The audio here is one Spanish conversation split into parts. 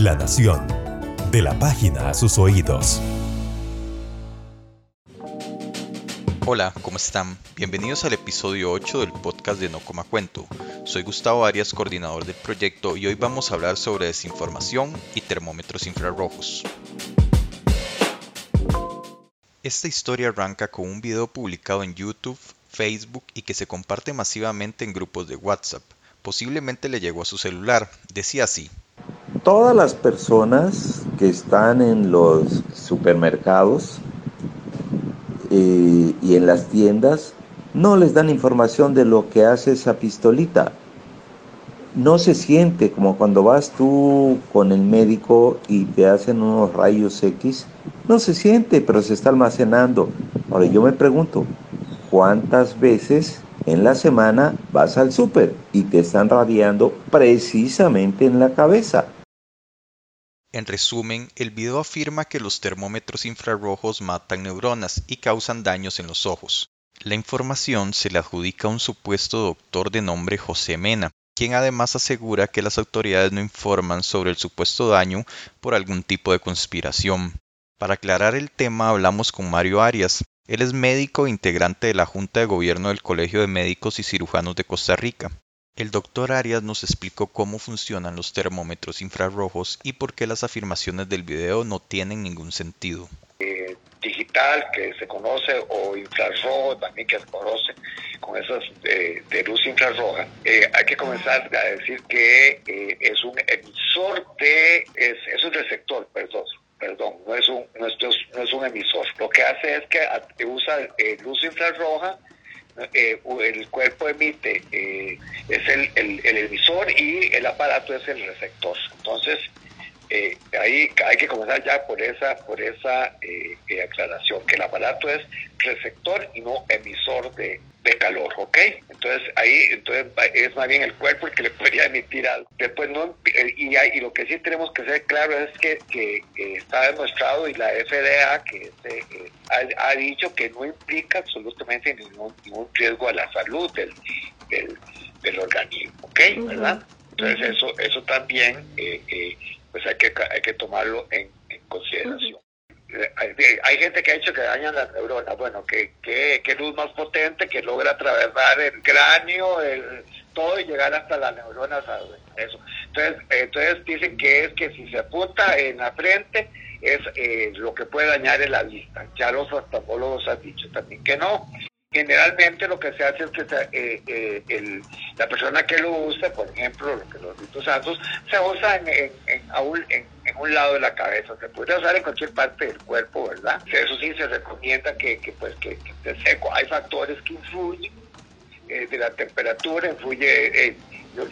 La Nación. De la página a sus oídos. Hola, ¿cómo están? Bienvenidos al episodio 8 del podcast de No Coma Cuento. Soy Gustavo Arias, coordinador del proyecto, y hoy vamos a hablar sobre desinformación y termómetros infrarrojos. Esta historia arranca con un video publicado en YouTube, Facebook y que se comparte masivamente en grupos de WhatsApp. Posiblemente le llegó a su celular. Decía así. Todas las personas que están en los supermercados eh, y en las tiendas no les dan información de lo que hace esa pistolita. No se siente como cuando vas tú con el médico y te hacen unos rayos X. No se siente, pero se está almacenando. Ahora yo me pregunto, ¿cuántas veces en la semana vas al súper y te están radiando precisamente en la cabeza? En resumen, el video afirma que los termómetros infrarrojos matan neuronas y causan daños en los ojos. La información se le adjudica a un supuesto doctor de nombre José Mena, quien además asegura que las autoridades no informan sobre el supuesto daño por algún tipo de conspiración. Para aclarar el tema hablamos con Mario Arias. Él es médico e integrante de la Junta de Gobierno del Colegio de Médicos y Cirujanos de Costa Rica. El doctor Arias nos explicó cómo funcionan los termómetros infrarrojos y por qué las afirmaciones del video no tienen ningún sentido. Eh, digital que se conoce o infrarrojo también que se conoce con esas eh, de luz infrarroja, eh, hay que comenzar a decir que es un emisor de, es, es, un receptor, perdón, perdón, no es un, no es, no es un emisor. Lo que hace es que usa luz infrarroja el cuerpo emite, es el, el, el, emisor y el aparato es el receptor. Entonces, eh, ahí hay que comenzar ya por esa por esa eh, eh, aclaración que el aparato es receptor y no emisor de, calor ¿ok? entonces ahí entonces es más bien el cuerpo el que le podría emitir algo después no y, y lo que sí tenemos que ser claro es que, que está demostrado y la FDA que ha, dicho que no implica absolutamente ningún, ningún riesgo a la salud del, del, organismo ¿ok? ¿verdad? entonces eso eso también pues hay que, hay que tomarlo en, consideración. Hay, gente que ha dicho que dañan las neuronas. Bueno, que, que, luz más potente que logra atravesar el cráneo, el, todo y llegar hasta las neuronas. Eso. Entonces, entonces dicen que es que si se apunta en la frente es eh, lo que puede dañar en la vista. Ya los oftalmólogos han dicho también que no generalmente lo que se hace es que eh, eh, la persona que lo usa, por ejemplo, lo que los ritos santos, se usa en, en, en, un lado de la cabeza, se puede usar en cualquier parte del cuerpo, ¿verdad? Eso sí se recomienda que, que pues que, esté seco. Hay factores que influyen, eh, de la temperatura, influye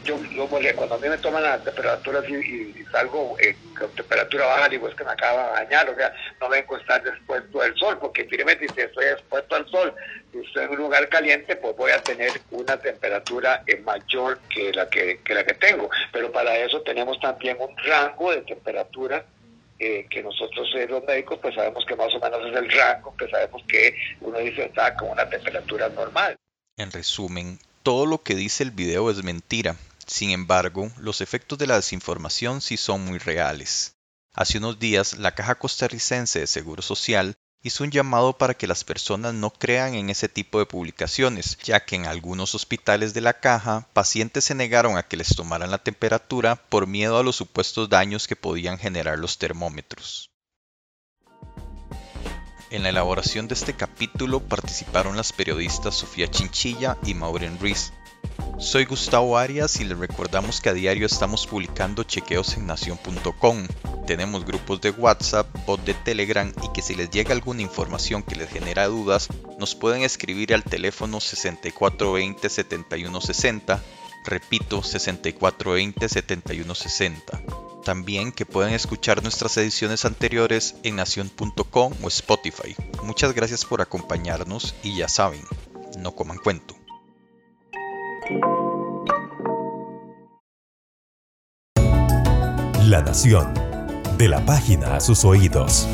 yo, yo, cuando a mí me toman la temperatura y, salgo eh, con temperatura baja, digo, es que me acaba de bañar, o sea, no vengo a estar expuesto al sol, porque finalmente si estoy expuesto al sol, estoy en un lugar caliente, pues voy a tener una temperatura eh, mayor que la que, la que tengo. Pero para eso tenemos también un rango de temperatura eh, que nosotros los médicos pues sabemos que más o menos es el rango, que sabemos que uno dice está con una temperatura normal. En resumen, todo lo que dice el video es mentira. Sin embargo, los efectos de la desinformación sí son muy reales. Hace unos días, la Caja Costarricense de Seguro Social hizo un llamado para que las personas no crean en ese tipo de publicaciones, ya que en algunos hospitales de la caja pacientes se negaron a que les tomaran la temperatura por miedo a los supuestos daños que podían generar los termómetros. En la elaboración de este capítulo participaron las periodistas Sofía Chinchilla y Maureen Ruiz. Soy Gustavo Arias y les recordamos que a diario estamos publicando chequeos en nación.com. Tenemos grupos de WhatsApp, bot de Telegram y que si les llega alguna información que les genera dudas, nos pueden escribir al teléfono 6420-7160. Repito, 6420-7160. También que pueden escuchar nuestras ediciones anteriores en nación.com o Spotify. Muchas gracias por acompañarnos y ya saben, no coman cuento. La Nación. De la página a sus oídos.